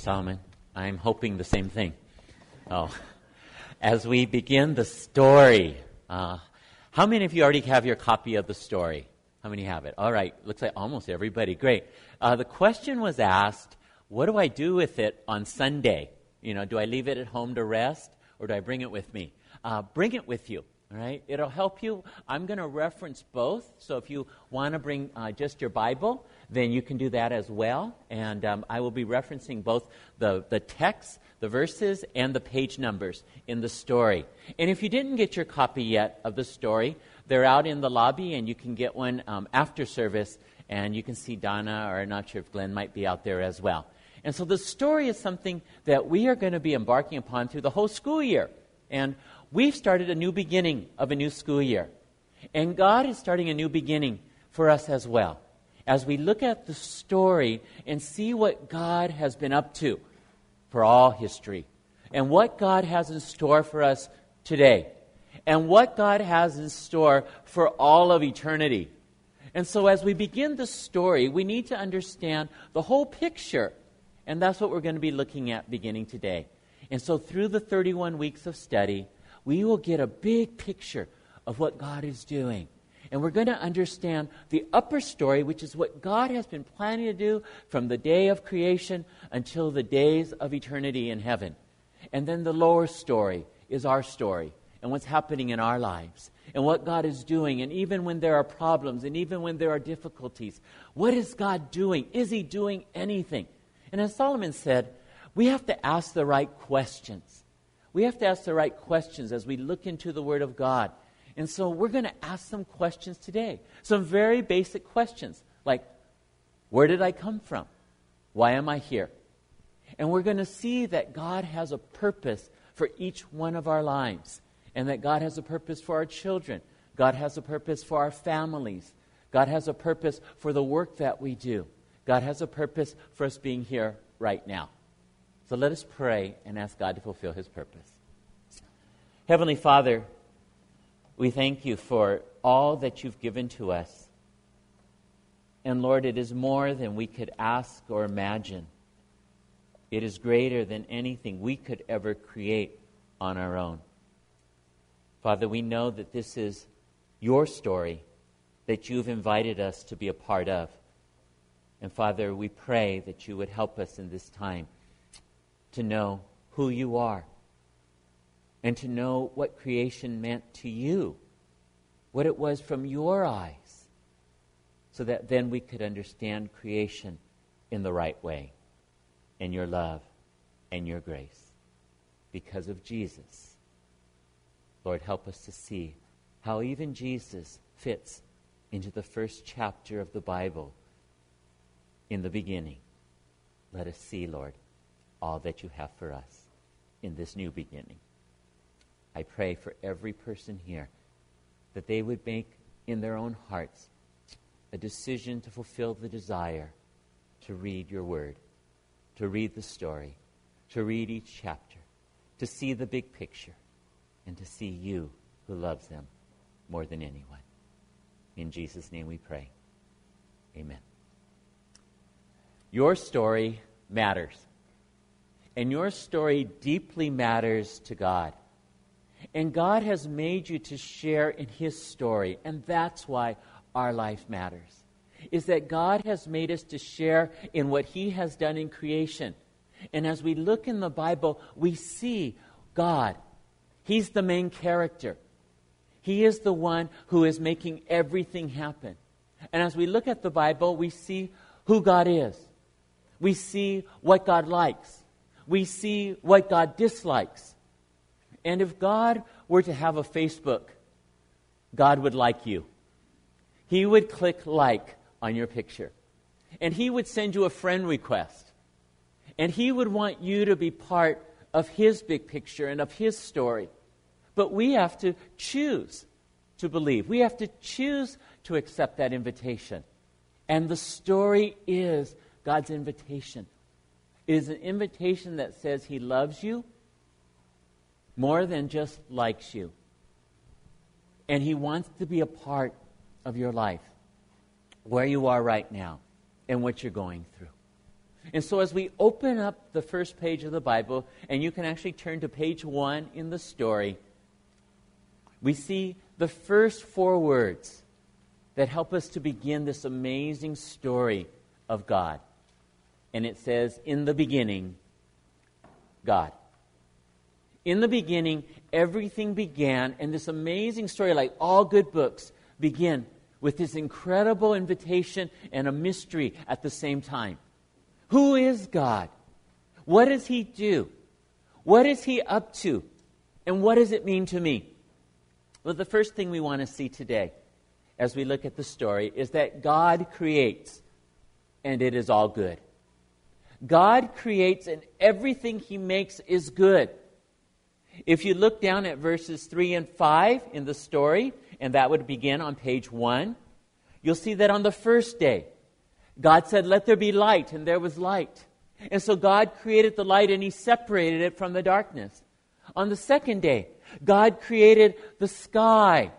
Solomon. I'm hoping the same thing. Oh, as we begin the story, uh, how many of you already have your copy of the story? How many have it? All right, looks like almost everybody. Great. Uh, the question was asked, what do I do with it on Sunday? You know, do I leave it at home to rest or do I bring it with me? Uh, bring it with you. All right, it'll help you. I'm going to reference both. So if you want to bring uh, just your Bible, then you can do that as well. And um, I will be referencing both the, the text, the verses, and the page numbers in the story. And if you didn't get your copy yet of the story, they're out in the lobby, and you can get one um, after service. And you can see Donna, or I'm not sure if Glenn might be out there as well. And so the story is something that we are going to be embarking upon through the whole school year. And we've started a new beginning of a new school year. And God is starting a new beginning for us as well. As we look at the story and see what God has been up to for all history, and what God has in store for us today, and what God has in store for all of eternity. And so, as we begin the story, we need to understand the whole picture. And that's what we're going to be looking at beginning today. And so, through the 31 weeks of study, we will get a big picture of what God is doing. And we're going to understand the upper story, which is what God has been planning to do from the day of creation until the days of eternity in heaven. And then the lower story is our story and what's happening in our lives and what God is doing. And even when there are problems and even when there are difficulties, what is God doing? Is He doing anything? And as Solomon said, we have to ask the right questions. We have to ask the right questions as we look into the Word of God. And so we're going to ask some questions today. Some very basic questions like, where did I come from? Why am I here? And we're going to see that God has a purpose for each one of our lives, and that God has a purpose for our children. God has a purpose for our families. God has a purpose for the work that we do. God has a purpose for us being here right now. So let us pray and ask God to fulfill his purpose. Heavenly Father, we thank you for all that you've given to us. And Lord, it is more than we could ask or imagine. It is greater than anything we could ever create on our own. Father, we know that this is your story that you've invited us to be a part of. And Father, we pray that you would help us in this time to know who you are and to know what creation meant to you, what it was from your eyes, so that then we could understand creation in the right way, in your love and your grace, because of Jesus. Lord, help us to see how even Jesus fits into the first chapter of the Bible in the beginning. Let us see, Lord, all that you have for us in this new beginning. I pray for every person here that they would make in their own hearts a decision to fulfill the desire to read your word, to read the story, to read each chapter, to see the big picture, and to see you who loves them more than anyone. In Jesus' name we pray. Amen. Your story matters. And your story deeply matters to God. And God has made you to share in His story. And that's why our life matters. Is that God has made us to share in what He has done in creation. And as we look in the Bible, we see God. He's the main character. He is the one who is making everything happen. And as we look at the Bible, we see who God is. We see what God likes. We see what God dislikes. And if God were to have a Facebook, God would like you. He would click like on your picture. And He would send you a friend request. And He would want you to be part of His big picture and of His story. But we have to choose to believe. We have to choose to accept that invitation. And the story is God's invitation. It is an invitation that says He loves you more than just likes you. And He wants to be a part of your life, where you are right now, and what you're going through. And so, as we open up the first page of the Bible, and you can actually turn to page one in the story, we see the first four words that help us to begin this amazing story of God. And it says, In the beginning, God. In the beginning, everything began, and this amazing story, like all good books, begin with this incredible invitation and a mystery at the same time. Who is God? What does He do? What is He up to? And what does it mean to me? Well, the first thing we want to see today as we look at the story is that God creates, and it is all good. God creates, and everything He makes is good. If you look down at verses 3 and 5 in the story, and that would begin on page 1, you'll see that on the first day, God said, Let there be light, and there was light. And so God created the light and He separated it from the darkness. On the second day, God created the sky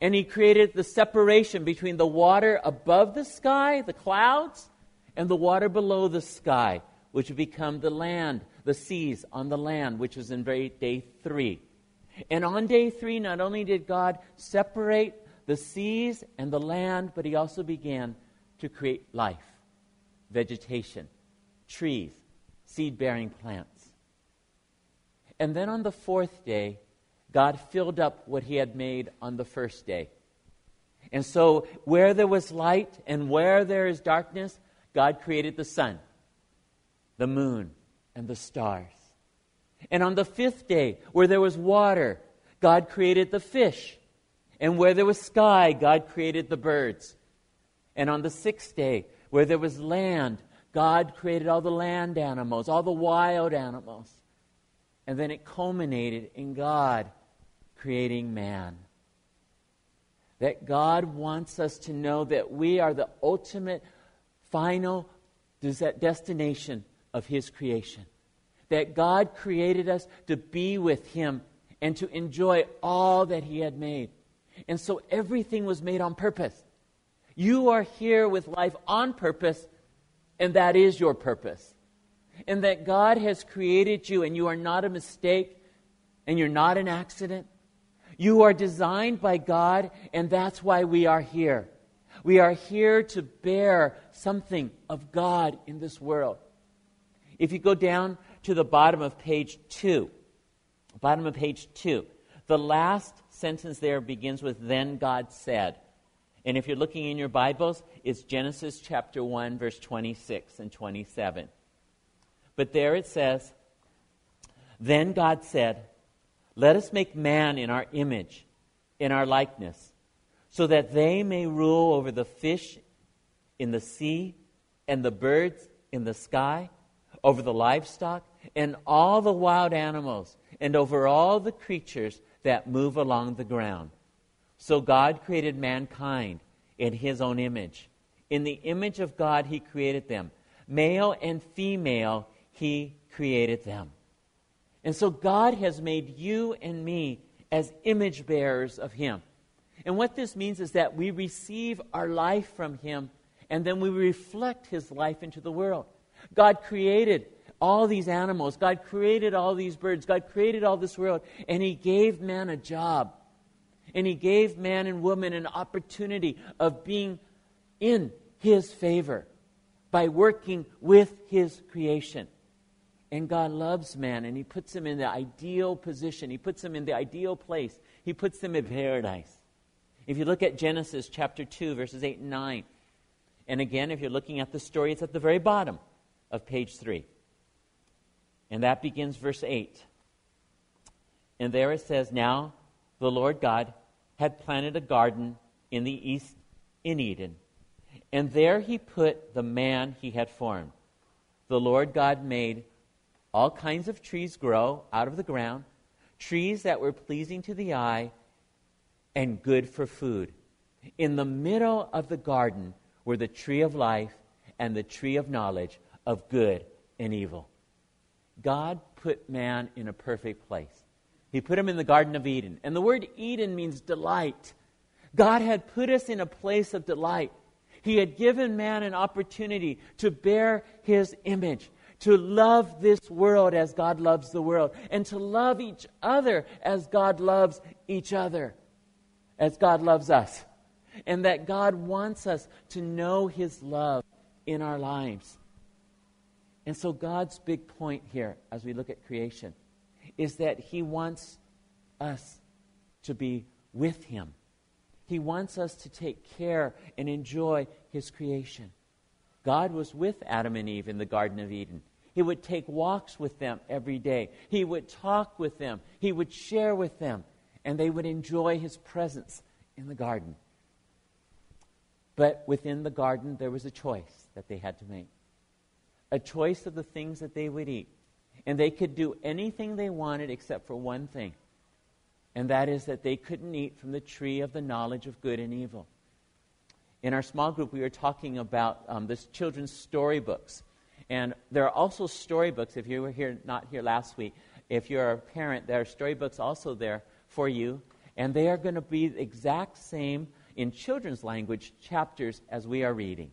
and He created the separation between the water above the sky, the clouds, and the water below the sky, which would become the land, the seas on the land, which was in day three. And on day three, not only did God separate the seas and the land, but He also began to create life, vegetation, trees, seed bearing plants. And then on the fourth day, God filled up what He had made on the first day. And so, where there was light and where there is darkness, God created the sun, the moon, and the stars. And on the fifth day, where there was water, God created the fish. And where there was sky, God created the birds. And on the sixth day, where there was land, God created all the land animals, all the wild animals. And then it culminated in God creating man. That God wants us to know that we are the ultimate, final destination of His creation. That God created us to be with Him and to enjoy all that He had made. And so everything was made on purpose. You are here with life on purpose, and that is your purpose. And that God has created you, and you are not a mistake, and you're not an accident. You are designed by God, and that's why we are here. We are here to bear something of God in this world. If you go down to the bottom of page two, bottom of page two, the last sentence there begins with, Then God said. And if you're looking in your Bibles, it's Genesis chapter 1, verse 26 and 27. But there it says, Then God said, Let us make man in our image, in our likeness, so that they may rule over the fish in the sea and the birds in the sky, over the livestock and all the wild animals, and over all the creatures that move along the ground. So God created mankind in his own image. In the image of God, he created them. Male and female, he created them. And so God has made you and me as image bearers of him. And what this means is that we receive our life from him and then we reflect his life into the world. God created all these animals, God created all these birds, God created all this world, and he gave man a job. And he gave man and woman an opportunity of being in his favor by working with his creation. And God loves man and he puts him in the ideal position. He puts him in the ideal place. He puts them in paradise. If you look at Genesis chapter 2, verses 8 and 9, and again, if you're looking at the story, it's at the very bottom of page 3. And that begins verse 8. And there it says, Now the Lord God had planted a garden in the east in Eden. And there he put the man he had formed. The Lord God made all kinds of trees grow out of the ground, trees that were pleasing to the eye and good for food. In the middle of the garden were the tree of life and the tree of knowledge of good and evil. God put man in a perfect place. He put him in the Garden of Eden. And the word Eden means delight. God had put us in a place of delight. He had given man an opportunity to bear his image, to love this world as God loves the world, and to love each other as God loves each other, as God loves us. And that God wants us to know his love in our lives. And so, God's big point here, as we look at creation, is that He wants us to be with Him. He wants us to take care and enjoy His creation. God was with Adam and Eve in the Garden of Eden. He would take walks with them every day. He would talk with them. He would share with them. And they would enjoy His presence in the garden. But within the garden, there was a choice that they had to make a choice of the things that they would eat. And they could do anything they wanted except for one thing, and that is that they couldn't eat from the tree of the knowledge of good and evil. In our small group, we were talking about um, this children's storybooks. And there are also storybooks, if you were here, not here last week, if you're a parent, there are storybooks also there for you. And they are going to be the exact same in children's language chapters as we are reading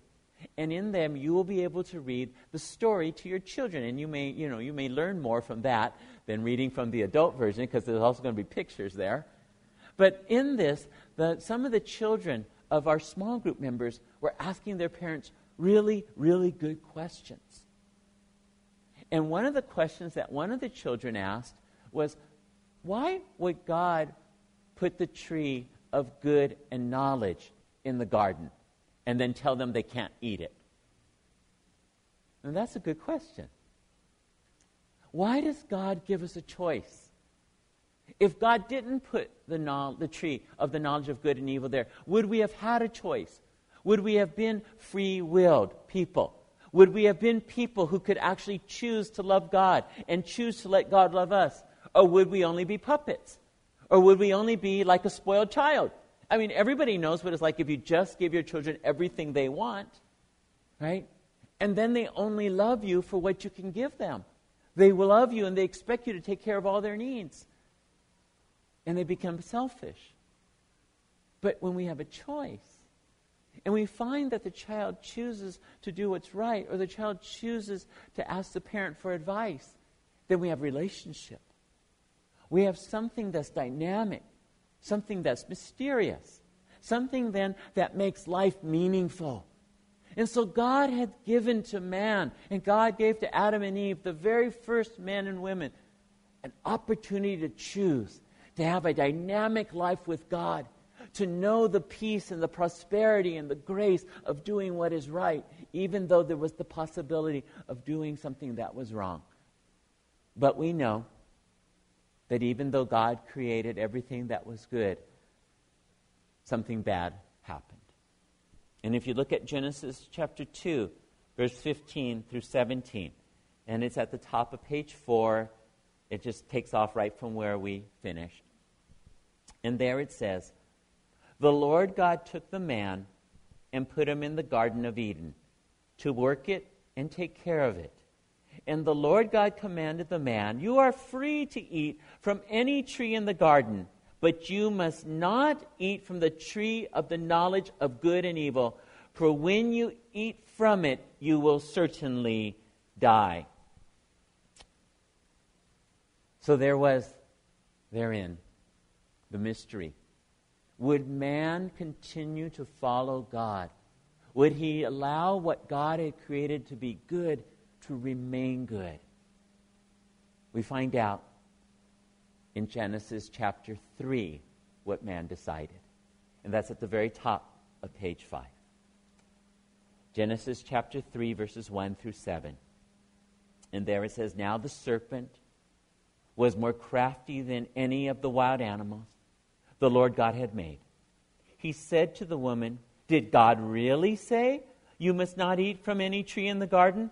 and in them you will be able to read the story to your children. And you may you know you may learn more from that than reading from the adult version because there's also going to be pictures there. But in this the, some of the children of our small group members were asking their parents really really good questions. And one of the questions that one of the children asked was why would god put the tree of good and knowledge in the garden and then tell them they can't eat it? And that's a good question. Why does God give us a choice? If God didn't put the, no- the tree of the knowledge of good and evil there, would we have had a choice? Would we have been free willed people? Would we have been people who could actually choose to love God and choose to let God love us? Or would we only be puppets? Or would we only be like a spoiled child I mean, everybody knows what it's like if you just give your children everything they want, right? And then they only love you for what you can give them. They will love you and they expect you to take care of all their needs. And they become selfish. But when we have a choice, and we find that the child chooses to do what's right, or the child chooses to ask the parent for advice, then we have relationship. We have something that's dynamic something that's mysterious, something then that makes life meaningful. And so God had given to man, and God gave to Adam and Eve, the very first men and women, an opportunity to choose, to have a dynamic life with God, to know the peace and the prosperity and the grace of doing what is right, even though there was the possibility of doing something that was wrong. But we know that even though God created everything that was good, something bad happened. And if you look at Genesis chapter 2, verse 15 through 17, and it's at the top of page 4, it just takes off right from where we finished. And there it says, The Lord God took the man and put him in the Garden of Eden to work it and take care of it. And the Lord God commanded the man, You are free to eat from any tree in the garden, but you must not eat from the tree of the knowledge of good and evil, for when you eat from it, you will certainly die. So there was therein the mystery. Would man continue to follow God? Would he allow what God had created to be good to remain good. We find out in Genesis chapter 3 what man decided. And that's at the very top of page 5. Genesis chapter 3, verses 1 through 7. And there it says, Now the serpent was more crafty than any of the wild animals the Lord God had made. He said to the woman, Did God really say, You must not eat from any tree in the garden?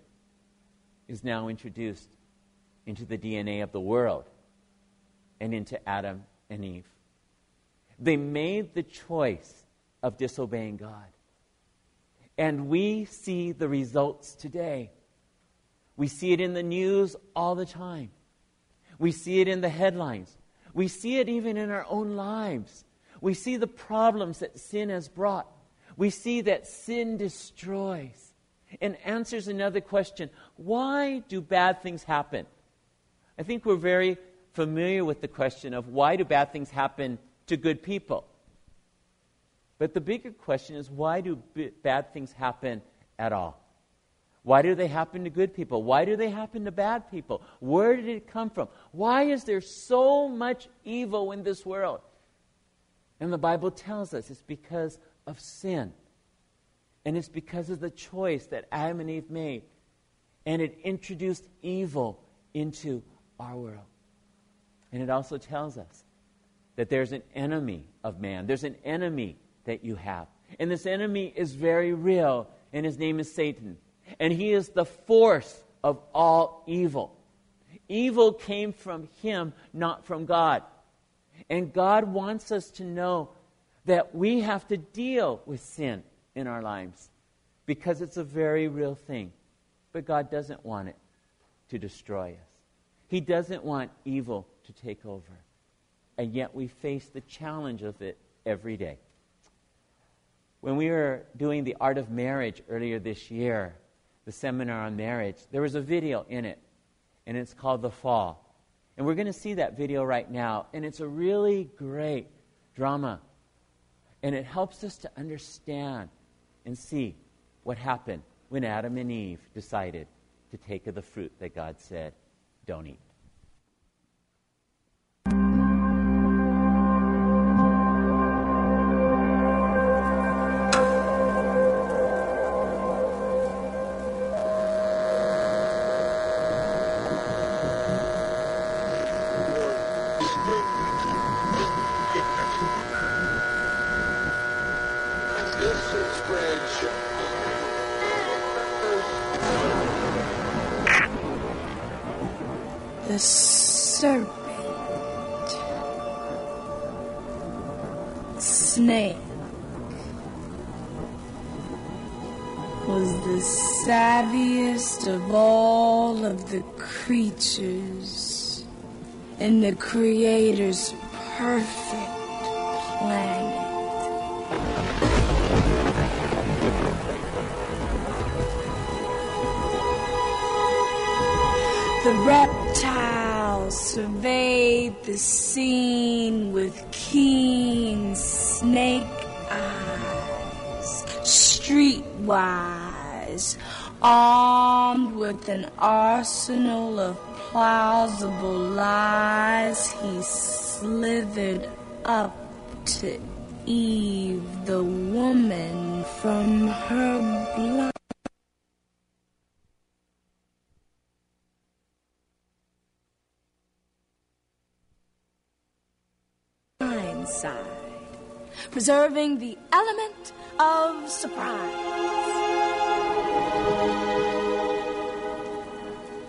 is now introduced into the DNA of the world and into Adam and Eve. They made the choice of disobeying God. And we see the results today. We see it in the news all the time. We see it in the headlines. We see it even in our own lives. We see the problems that sin has brought. We see that sin destroys and answers another question why do bad things happen? I think we're very familiar with the question of why do bad things happen to good people? But the bigger question is why do b- bad things happen at all? Why do they happen to good people? Why do they happen to bad people? Where did it come from? Why is there so much evil in this world? And the Bible tells us it's because of sin. And it's because of the choice that Adam and Eve made. And it introduced evil into our world. And it also tells us that there's an enemy of man, there's an enemy that you have. And this enemy is very real, and his name is Satan. And he is the force of all evil. Evil came from him, not from God. And God wants us to know that we have to deal with sin in our lives because it's a very real thing. But God doesn't want it to destroy us, He doesn't want evil to take over. And yet we face the challenge of it every day. When we were doing the art of marriage earlier this year, the seminar on marriage, there was a video in it, and it's called The Fall. And we're going to see that video right now, and it's a really great drama and it helps us to understand and see what happened when Adam and Eve decided to take of the fruit that God said, don't eat. In the Creator's perfect planet. The reptiles surveyed the scene with keen snake eyes, streetwise, armed with an arsenal of plausible lies. He slithered up to Eve, the woman, from her blood. side, preserving the element of surprise.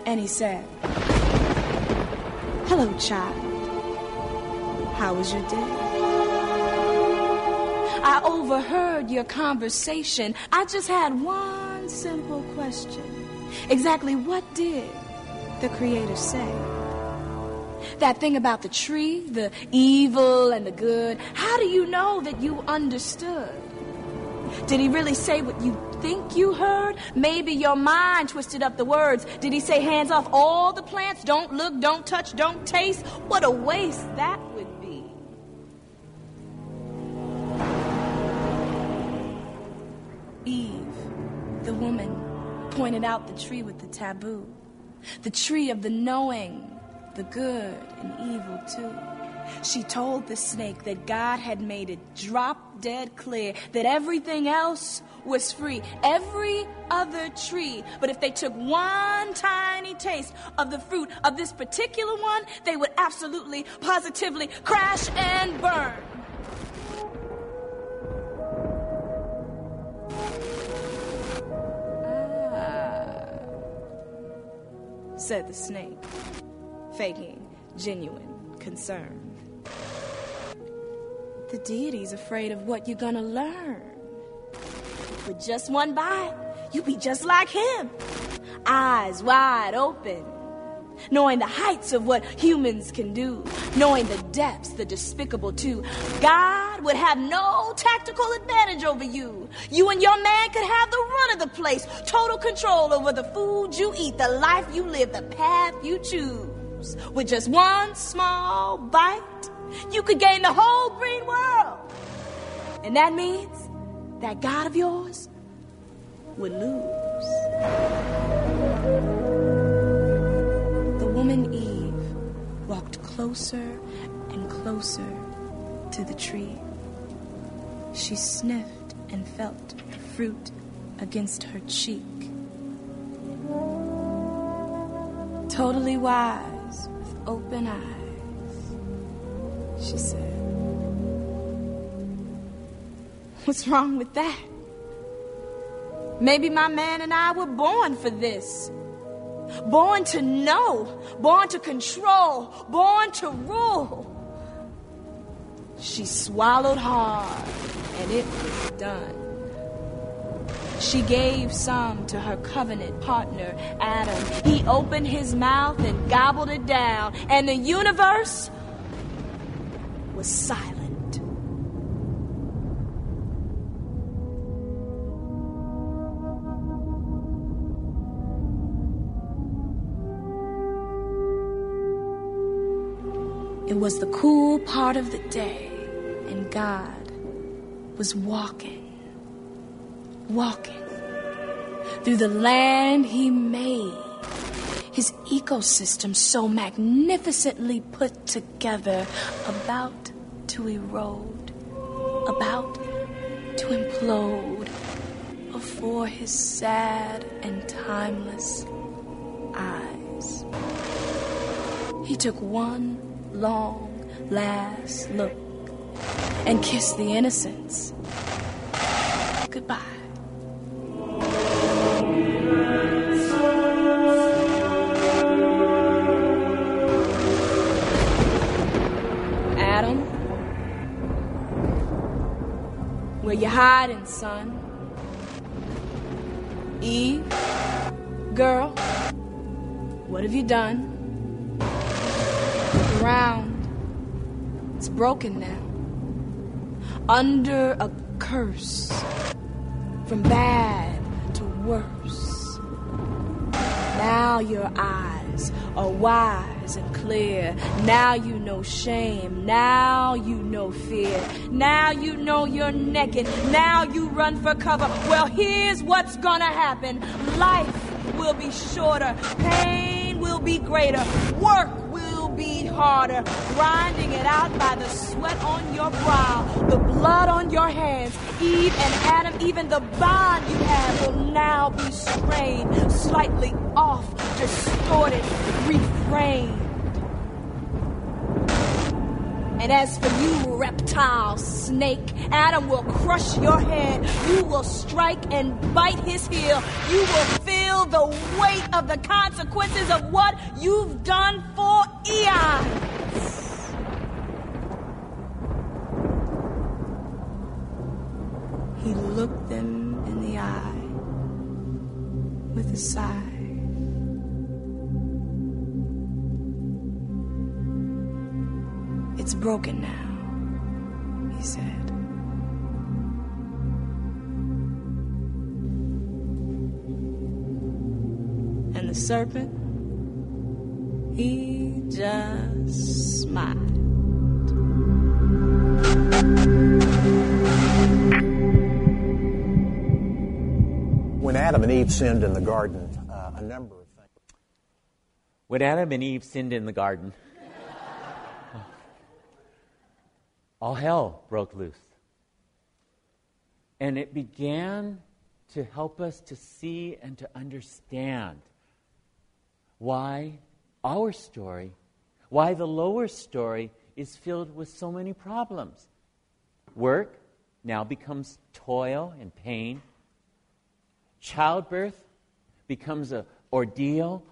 And he said, Hello, child. How was your day? I overheard your conversation. I just had one simple question. Exactly what did the Creator say? That thing about the tree, the evil and the good, how do you know that you understood? Did he really say what you think you heard? Maybe your mind twisted up the words. Did he say hands off all the plants? Don't look, don't touch, don't taste? What a waste that would be. Eve the woman pointed out the tree with the taboo, the tree of the knowing, the good and evil too. She told the snake that God had made it drop dead clear that everything else was free, every other tree. But if they took one tiny taste of the fruit of this particular one, they would absolutely, positively crash and burn. Ah, said the snake, faking genuine concern. The deity's afraid of what you're gonna learn. With just one bite, you be just like him. Eyes wide open, knowing the heights of what humans can do, knowing the depths, the despicable too. God would have no tactical advantage over you. You and your man could have the run of the place, total control over the food you eat, the life you live, the path you choose. With just one small bite, you could gain the whole green world. And that means that God of yours would lose. The woman Eve walked closer and closer to the tree. She sniffed and felt the fruit against her cheek. Totally wise with open eyes, she said. What's wrong with that? Maybe my man and I were born for this. Born to know, born to control, born to rule. She swallowed hard, and it was done. She gave some to her covenant partner, Adam. He opened his mouth and gobbled it down, and the universe was silent. It was the cool part of the day, and God was walking, walking through the land He made. His ecosystem so magnificently put together, about to erode, about to implode before his sad and timeless eyes. He took one long, last look and kissed the innocents. Goodbye. Hiding, son? Eve, girl, what have you done? The ground, it's broken now. Under a curse, from bad to worse. Now your eyes are wise and clear. Now you know shame. Now you know fear. Now you know you're naked. Now you run for cover. Well, here's what's gonna happen life will be shorter, pain will be greater, work harder, grinding it out by the sweat on your brow, the blood on your hands. Eve and Adam, even the bond you have will now be strained, slightly off, distorted, reframed. And as for you, reptile snake, Adam will crush your head. You will strike and bite his heel. You will feel the weight of the consequences of what you've done for eons. He looked them in the eye with a sigh. It's broken now, he said. And the serpent, he just smiled. When Adam and Eve sinned in the garden, uh, a number of things. When Adam and Eve sinned in the garden, all hell broke loose. And it began to help us to see and to understand why our story, why the lower story is filled with so many problems. Work now becomes toil and pain. Childbirth becomes an ordeal.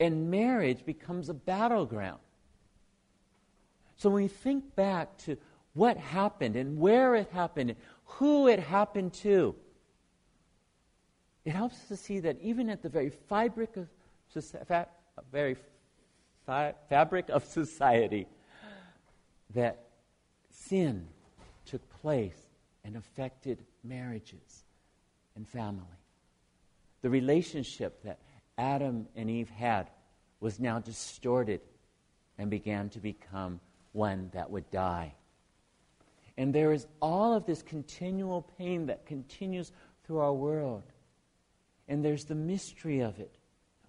And marriage becomes a battleground. So when we think back to what happened and where it happened, who it happened to, it helps us to see that even at the very fabric of, very fabric of society, that sin took place and affected marriages and family. The relationship that Adam and Eve had was now distorted and began to become one that would die. And there is all of this continual pain that continues through our world. And there's the mystery of it.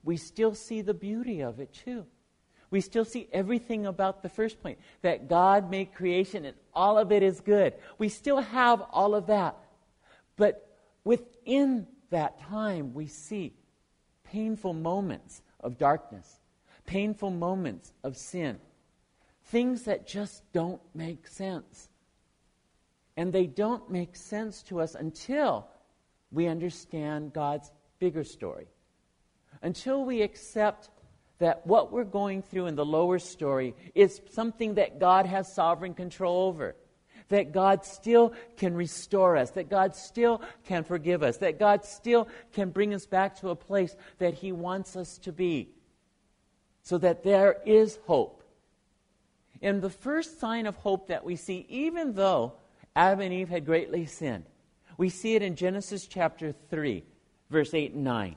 We still see the beauty of it, too. We still see everything about the first point that God made creation and all of it is good. We still have all of that. But within that time, we see painful moments of darkness, painful moments of sin, things that just don't make sense. And they don't make sense to us until we understand God's bigger story. Until we accept that what we're going through in the lower story is something that God has sovereign control over. That God still can restore us, that God still can forgive us, that God still can bring us back to a place that He wants us to be. So that there is hope. And the first sign of hope that we see, even though Adam and Eve had greatly sinned, we see it in Genesis chapter 3, verse 8 and 9.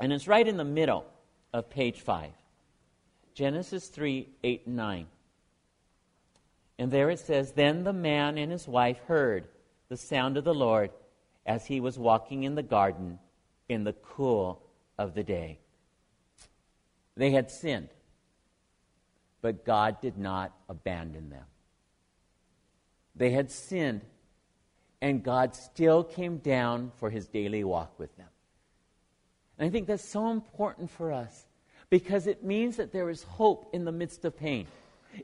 And it's right in the middle of page 5. Genesis 3 8 and 9. And there it says, Then the man and his wife heard the sound of the Lord as he was walking in the garden in the cool of the day. They had sinned, but God did not abandon them. They had sinned, and God still came down for his daily walk with them. And I think that's so important for us because it means that there is hope in the midst of pain.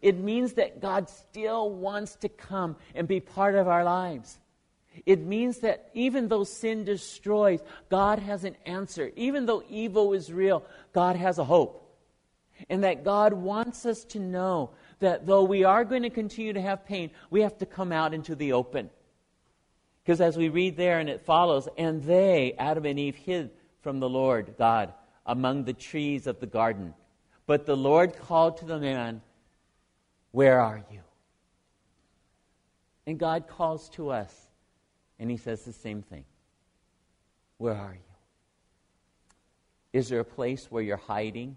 It means that God still wants to come and be part of our lives. It means that even though sin destroys, God has an answer. Even though evil is real, God has a hope. And that God wants us to know that though we are going to continue to have pain, we have to come out into the open. Because as we read there and it follows, and they, Adam and Eve, hid from the Lord God among the trees of the garden. But the Lord called to the man, Where are you? And God calls to us, and He says the same thing Where are you? Is there a place where you're hiding?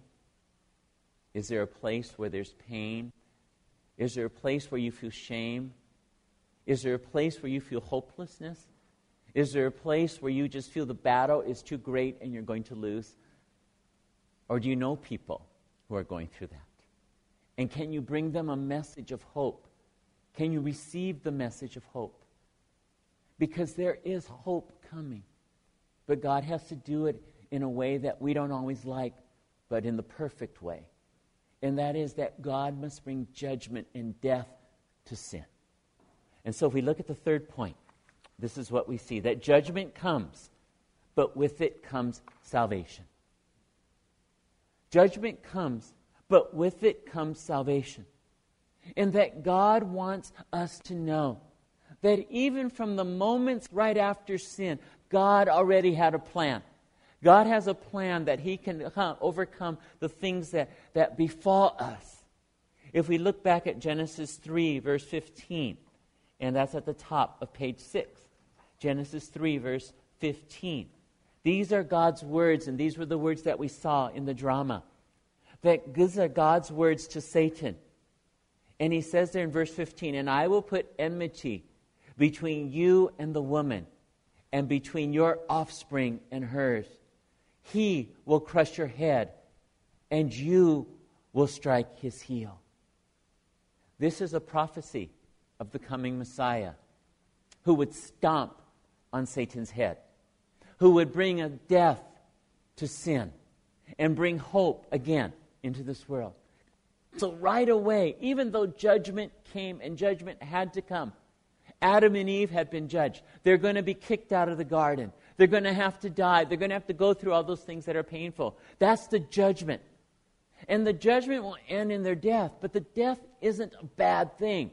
Is there a place where there's pain? Is there a place where you feel shame? Is there a place where you feel hopelessness? Is there a place where you just feel the battle is too great and you're going to lose? Or do you know people who are going through that? And can you bring them a message of hope? Can you receive the message of hope? Because there is hope coming. But God has to do it in a way that we don't always like, but in the perfect way. And that is that God must bring judgment and death to sin. And so if we look at the third point, this is what we see that judgment comes, but with it comes salvation. Judgment comes, but with it comes salvation. And that God wants us to know that even from the moments right after sin, God already had a plan. God has a plan that He can overcome the things that, that befall us. If we look back at Genesis 3, verse 15, and that's at the top of page 6. Genesis 3, verse 15. These are God's words, and these were the words that we saw in the drama. That these are God's words to Satan. And he says there in verse 15, And I will put enmity between you and the woman, and between your offspring and hers. He will crush your head, and you will strike his heel. This is a prophecy of the coming Messiah who would stomp on Satan's head, who would bring a death to sin and bring hope again into this world. So, right away, even though judgment came and judgment had to come, Adam and Eve had been judged. They're going to be kicked out of the garden. They're going to have to die. They're going to have to go through all those things that are painful. That's the judgment. And the judgment will end in their death. But the death isn't a bad thing.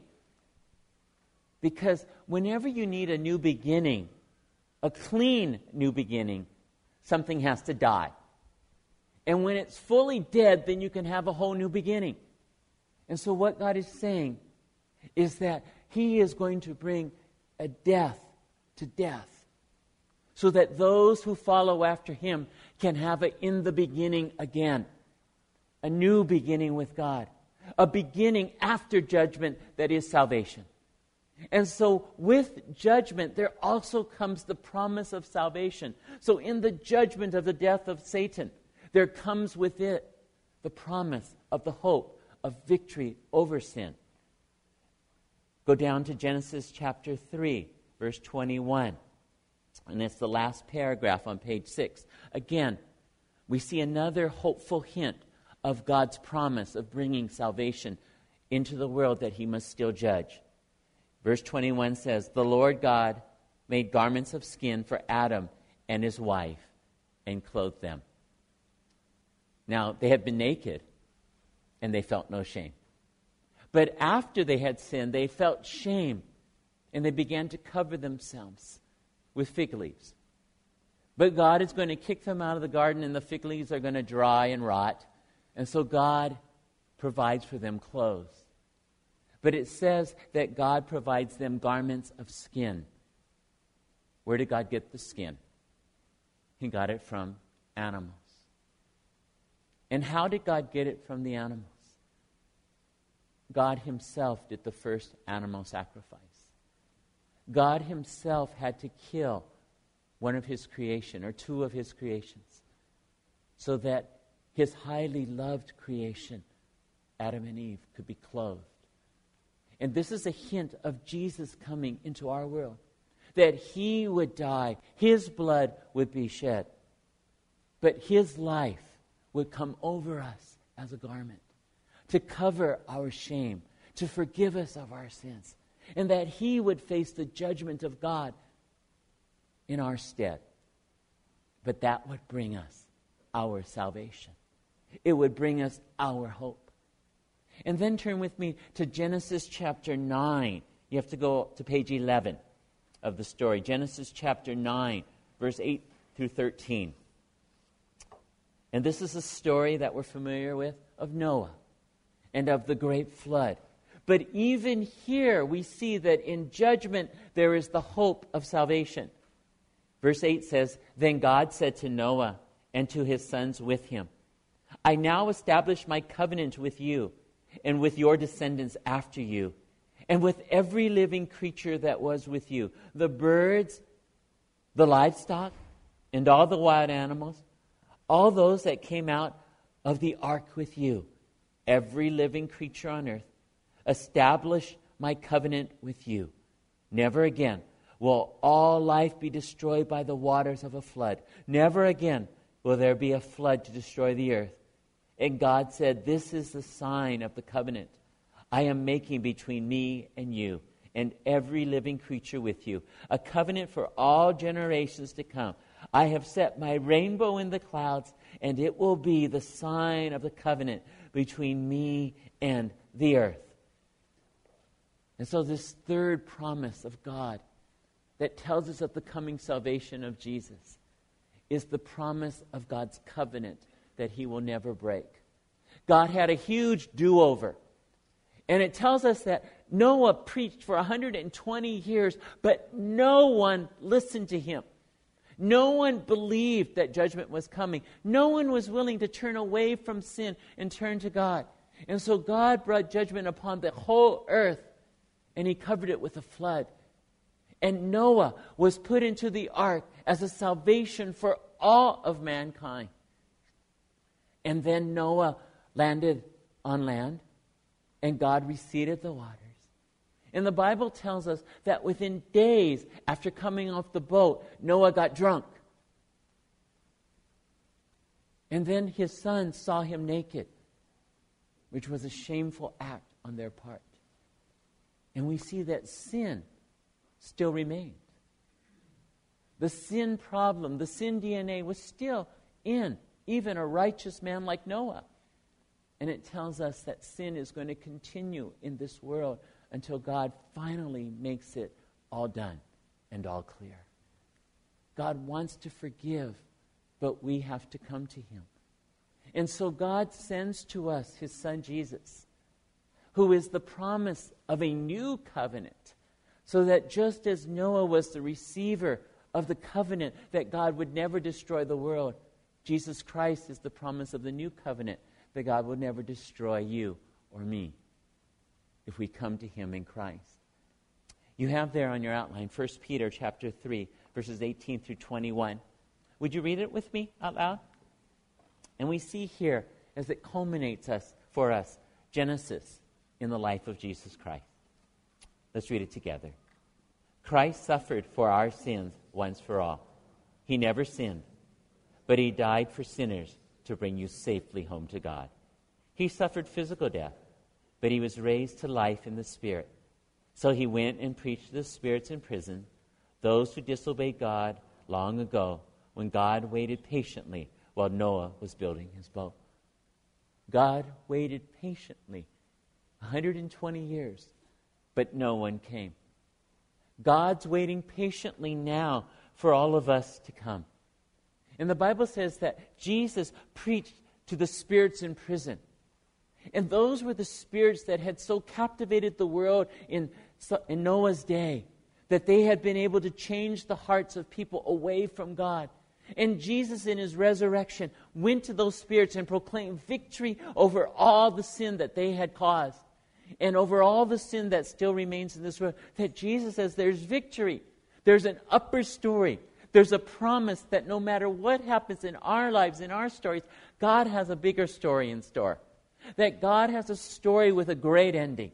Because whenever you need a new beginning, a clean new beginning, something has to die. And when it's fully dead, then you can have a whole new beginning. And so, what God is saying is that He is going to bring a death to death so that those who follow after Him can have it in the beginning again. A new beginning with God. A beginning after judgment that is salvation. And so, with judgment, there also comes the promise of salvation. So, in the judgment of the death of Satan, there comes with it the promise of the hope of victory over sin. Go down to Genesis chapter 3, verse 21. And it's the last paragraph on page 6. Again, we see another hopeful hint of God's promise of bringing salvation into the world that he must still judge. Verse 21 says, The Lord God made garments of skin for Adam and his wife and clothed them. Now, they had been naked and they felt no shame. But after they had sinned, they felt shame and they began to cover themselves with fig leaves. But God is going to kick them out of the garden and the fig leaves are going to dry and rot. And so God provides for them clothes. But it says that God provides them garments of skin. Where did God get the skin? He got it from animals. And how did God get it from the animals? God Himself did the first animal sacrifice. God Himself had to kill one of His creation or two of His creations so that His highly loved creation, Adam and Eve, could be clothed. And this is a hint of Jesus coming into our world that He would die, His blood would be shed, but His life would come over us as a garment to cover our shame, to forgive us of our sins, and that He would face the judgment of God in our stead. But that would bring us our salvation, it would bring us our hope. And then turn with me to Genesis chapter 9. You have to go to page 11 of the story. Genesis chapter 9, verse 8 through 13. And this is a story that we're familiar with of Noah and of the great flood. But even here, we see that in judgment, there is the hope of salvation. Verse 8 says Then God said to Noah and to his sons with him, I now establish my covenant with you and with your descendants after you, and with every living creature that was with you the birds, the livestock, and all the wild animals, all those that came out of the ark with you every living creature on earth, establish my covenant with you. Never again will all life be destroyed by the waters of a flood. Never again will there be a flood to destroy the earth. And God said, This is the sign of the covenant I am making between me and you and every living creature with you, a covenant for all generations to come. I have set my rainbow in the clouds, and it will be the sign of the covenant between me and the earth. And so, this third promise of God that tells us of the coming salvation of Jesus is the promise of God's covenant that he will never break. God had a huge do over. And it tells us that Noah preached for 120 years, but no one listened to him. No one believed that judgment was coming. No one was willing to turn away from sin and turn to God. And so God brought judgment upon the whole earth, and He covered it with a flood. And Noah was put into the ark as a salvation for all of mankind. And then Noah landed on land, and God receded the waters. And the Bible tells us that within days after coming off the boat, Noah got drunk. And then his sons saw him naked, which was a shameful act on their part. And we see that sin still remained. The sin problem, the sin DNA was still in even a righteous man like Noah. And it tells us that sin is going to continue in this world until God finally makes it all done and all clear. God wants to forgive, but we have to come to Him. And so God sends to us His Son Jesus, who is the promise of a new covenant, so that just as Noah was the receiver of the covenant that God would never destroy the world, Jesus Christ is the promise of the new covenant that God will never destroy you or me if we come to him in Christ. You have there on your outline 1 Peter chapter 3 verses 18 through 21. Would you read it with me out loud? And we see here as it culminates us for us Genesis in the life of Jesus Christ. Let's read it together. Christ suffered for our sins once for all. He never sinned but he died for sinners to bring you safely home to God. He suffered physical death, but he was raised to life in the Spirit. So he went and preached to the spirits in prison, those who disobeyed God long ago when God waited patiently while Noah was building his boat. God waited patiently 120 years, but no one came. God's waiting patiently now for all of us to come. And the Bible says that Jesus preached to the spirits in prison. And those were the spirits that had so captivated the world in, in Noah's day that they had been able to change the hearts of people away from God. And Jesus, in his resurrection, went to those spirits and proclaimed victory over all the sin that they had caused and over all the sin that still remains in this world. That Jesus says there's victory, there's an upper story, there's a promise that no matter what happens in our lives, in our stories, God has a bigger story in store. That God has a story with a great ending.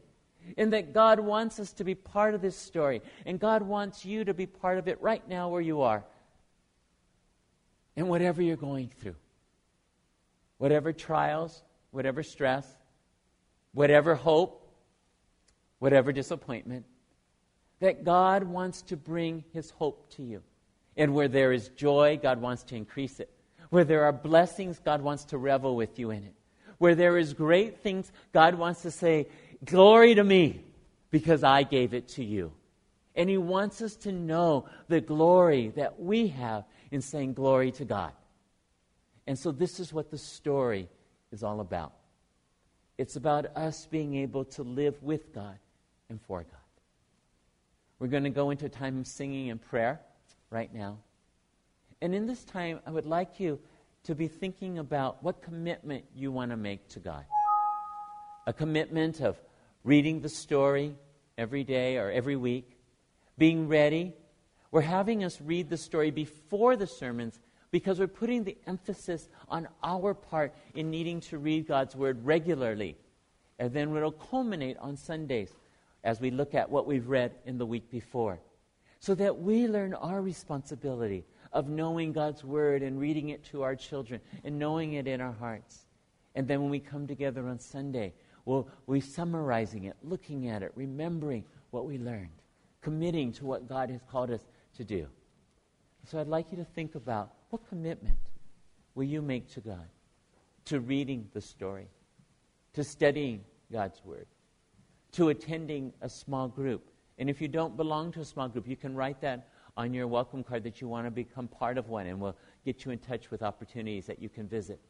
And that God wants us to be part of this story. And God wants you to be part of it right now where you are. And whatever you're going through, whatever trials, whatever stress, whatever hope, whatever disappointment, that God wants to bring his hope to you. And where there is joy, God wants to increase it. Where there are blessings, God wants to revel with you in it. Where there is great things, God wants to say, Glory to me, because I gave it to you. And He wants us to know the glory that we have in saying glory to God. And so, this is what the story is all about. It's about us being able to live with God and for God. We're going to go into a time of singing and prayer right now. And in this time, I would like you to be thinking about what commitment you want to make to God. A commitment of reading the story every day or every week, being ready. We're having us read the story before the sermons because we're putting the emphasis on our part in needing to read God's Word regularly. And then it'll culminate on Sundays as we look at what we've read in the week before so that we learn our responsibility of knowing God's Word and reading it to our children and knowing it in our hearts. And then when we come together on Sunday, we'll, we're summarizing it, looking at it, remembering what we learned, committing to what God has called us to do. So I'd like you to think about what commitment will you make to God, to reading the story, to studying God's Word, to attending a small group and if you don't belong to a small group, you can write that on your welcome card that you want to become part of one, and we'll get you in touch with opportunities that you can visit.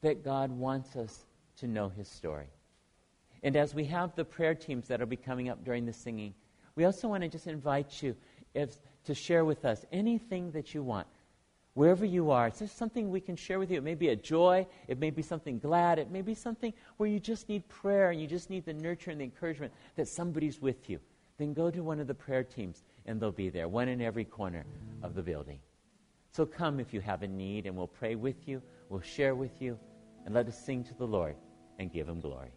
That God wants us to know His story. And as we have the prayer teams that will be coming up during the singing, we also want to just invite you if, to share with us anything that you want. Wherever you are, is there something we can share with you? It may be a joy, it may be something glad, it may be something where you just need prayer and you just need the nurture and the encouragement that somebody's with you then go to one of the prayer teams and they'll be there, one in every corner of the building. So come if you have a need, and we'll pray with you, we'll share with you, and let us sing to the Lord and give him glory.